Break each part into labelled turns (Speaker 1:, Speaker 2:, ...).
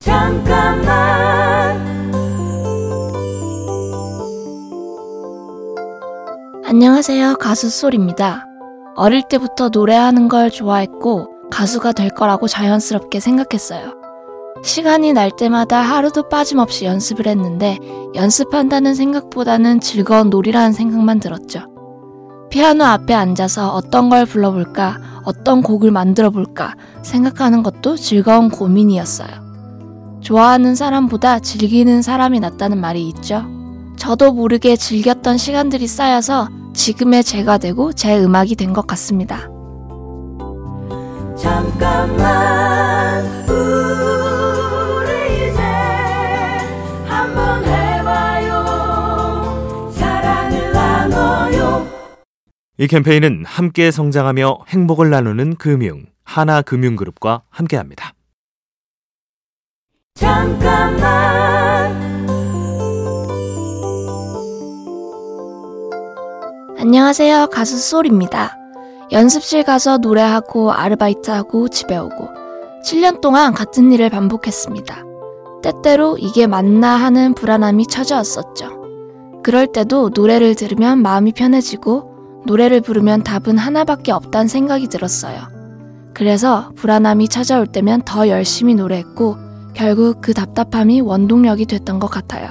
Speaker 1: 잠깐만
Speaker 2: 안녕하세요. 가수 솔입니다. 어릴 때부터 노래하는 걸 좋아했고 가수가 될 거라고 자연스럽게 생각했어요. 시간이 날 때마다 하루도 빠짐없이 연습을 했는데 연습한다는 생각보다는 즐거운 놀이라는 생각만 들었죠. 피아노 앞에 앉아서 어떤 걸 불러볼까, 어떤 곡을 만들어 볼까 생각하는 것도 즐거운 고민이었어요. 좋아하는 사람보다 즐기는 사람이 낫다는 말이 있죠. 저도 모르게 즐겼던 시간들이 쌓여서 지금의 제가 되고 제 음악이 된 것 같습니다.
Speaker 1: 잠깐만 우리 이제 한번 해봐요 사랑을 나눠요
Speaker 3: 이 캠페인은 함께 성장하며 행복을 나누는 금융 하나금융그룹과 함께합니다.
Speaker 1: 잠깐만
Speaker 2: 안녕하세요. 가수 솔입니다. 연습실 가서 노래하고 아르바이트하고 집에 오고 7년 동안 같은 일을 반복했습니다. 때때로 이게 맞나 하는 불안함이 찾아왔었죠. 그럴 때도 노래를 들으면 마음이 편해지고 노래를 부르면 답은 하나밖에 없다는 생각이 들었어요. 그래서 불안함이 찾아올 때면 더 열심히 노래했고 결국 그 답답함이 원동력이 됐던 것 같아요.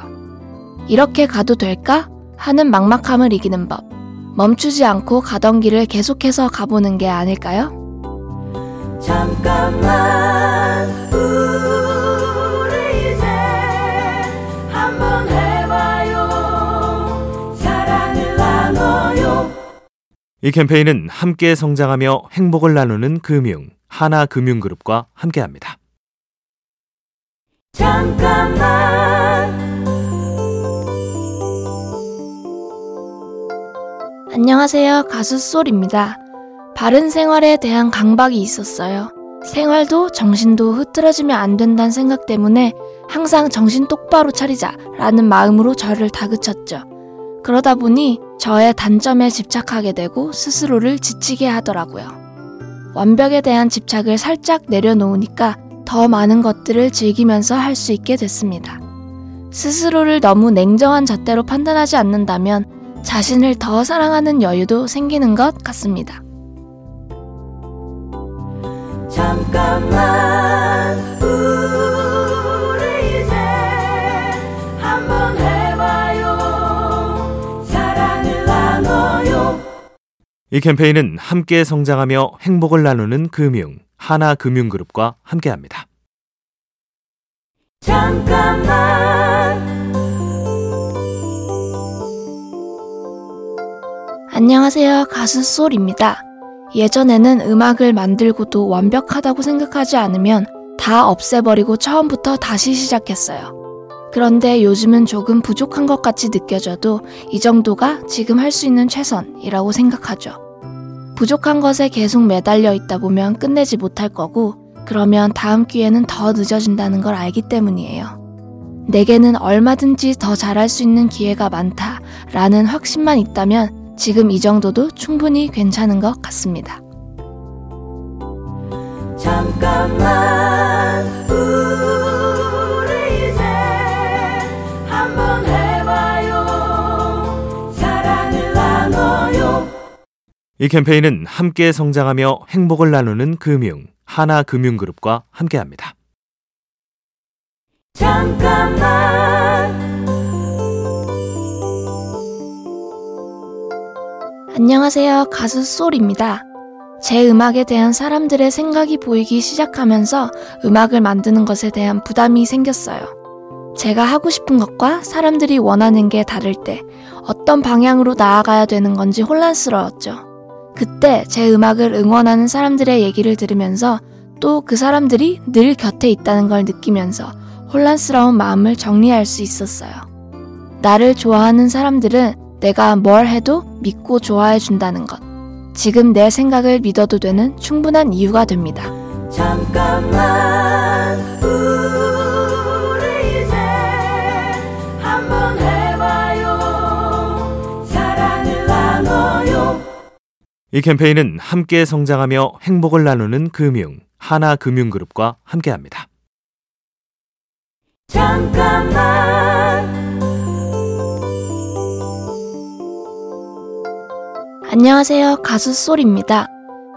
Speaker 2: 이렇게 가도 될까? 하는 막막함을 이기는 법. 멈추지 않고 가던 길을 계속해서 가보는 게 아닐까요?
Speaker 1: 잠깐만 우리 이제 한번 해봐요 사랑을 나눠요
Speaker 3: 이 캠페인은 함께 성장하며 행복을 나누는 금융 하나금융그룹과 함께합니다.
Speaker 1: 잠깐만
Speaker 2: 안녕하세요. 가수 솔입니다. 바른 생활에 대한 강박이 있었어요. 생활도 정신도 흐트러지면 안 된다는 생각 때문에 항상 정신 똑바로 차리자 라는 마음으로 저를 다그쳤죠. 그러다 보니 저의 단점에 집착하게 되고 스스로를 지치게 하더라고요. 완벽에 대한 집착을 살짝 내려놓으니까 더 많은 것들을 즐기면서 할 수 있게 됐습니다. 스스로를 너무 냉정한 잣대로 판단하지 않는다면 자신을 더 사랑하는 여유도 생기는 것 같습니다.
Speaker 1: 잠깐만 우리 이제 한번 해봐요 사랑을 나눠요
Speaker 3: 이 캠페인은 함께 성장하며 행복을 나누는 금융 하나금융그룹과 함께합니다.
Speaker 1: 잠깐만
Speaker 2: 안녕하세요. 가수 솔입니다. 예전에는 음악을 만들고도 완벽하다고 생각하지 않으면 다 없애버리고 처음부터 다시 시작했어요. 그런데 요즘은 조금 부족한 것 같이 느껴져도 이 정도가 지금 할 수 있는 최선이라고 생각하죠. 부족한 것에 계속 매달려 있다 보면 끝내지 못할 거고, 그러면 다음 기회는 더 늦어진다는 걸 알기 때문이에요. 내게는 얼마든지 더 잘할 수 있는 기회가 많다 라는 확신만 있다면 지금 이 정도도 충분히 괜찮은 것 같습니다.
Speaker 1: 잠깐만 이
Speaker 3: 캠페인은 함께 성장하며 행복을 나누는 금융 하나금융그룹과 함께합니다.
Speaker 1: 잠깐만
Speaker 2: 안녕하세요. 가수 솔입니다. 제 음악에 대한 사람들의 생각이 보이기 시작하면서 음악을 만드는 것에 대한 부담이 생겼어요. 제가 하고 싶은 것과 사람들이 원하는 게 다를 때 어떤 방향으로 나아가야 되는 건지 혼란스러웠죠. 그때 제 음악을 응원하는 사람들의 얘기를 들으면서 또 그 사람들이 늘 곁에 있다는 걸 느끼면서 혼란스러운 마음을 정리할 수 있었어요. 나를 좋아하는 사람들은 내가 뭘 해도 믿고 좋아해 준다는 것. 지금 내 생각을 믿어도 되는 충분한 이유가 됩니다.
Speaker 1: 잠깐만 이
Speaker 3: 캠페인은 함께 성장하며 행복을 나누는 금융 하나금융그룹과 함께합니다.
Speaker 1: 잠깐만
Speaker 2: 안녕하세요. 가수 솔입니다.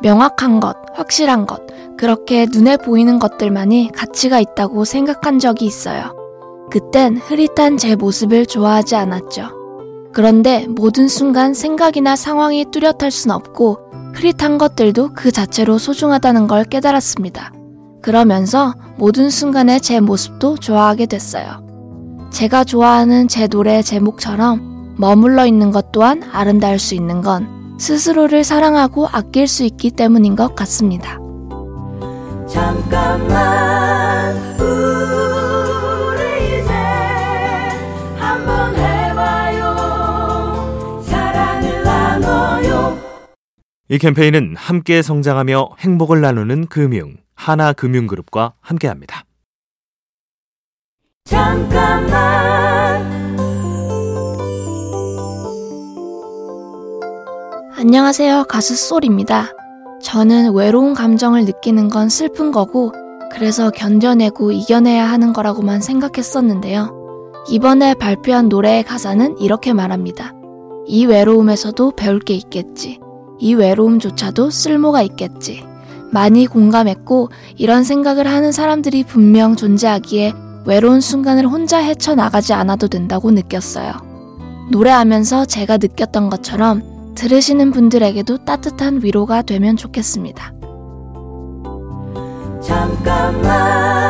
Speaker 2: 명확한 것, 확실한 것, 그렇게 눈에 보이는 것들만이 가치가 있다고 생각한 적이 있어요. 그땐 흐릿한 제 모습을 좋아하지 않았죠. 그런데 모든 순간 생각이나 상황이 뚜렷할 순 없고 흐릿한 것들도 그 자체로 소중하다는 걸 깨달았습니다. 그러면서 모든 순간의 제 모습도 좋아하게 됐어요. 제가 좋아하는 제 노래 제목처럼 머물러 있는 것 또한 아름다울 수 있는 건 스스로를 사랑하고 아낄 수 있기 때문인 것 같습니다.
Speaker 1: 잠깐만 이
Speaker 3: 캠페인은 함께 성장하며 행복을 나누는 금융 하나금융그룹과 함께합니다.
Speaker 1: 잠깐만
Speaker 2: 안녕하세요. 가수 솔입니다. 저는 외로운 감정을 느끼는 건 슬픈 거고, 그래서 견뎌내고 이겨내야 하는 거라고만 생각했었는데요. 이번에 발표한 노래의 가사는 이렇게 말합니다. 이 외로움에서도 배울 게 있겠지. 이 외로움조차도 쓸모가 있겠지. 많이 공감했고, 이런 생각을 하는 사람들이 분명 존재하기에 외로운 순간을 혼자 헤쳐나가지 않아도 된다고 느꼈어요. 노래하면서 제가 느꼈던 것처럼 들으시는 분들에게도 따뜻한 위로가 되면 좋겠습니다.
Speaker 1: 잠깐만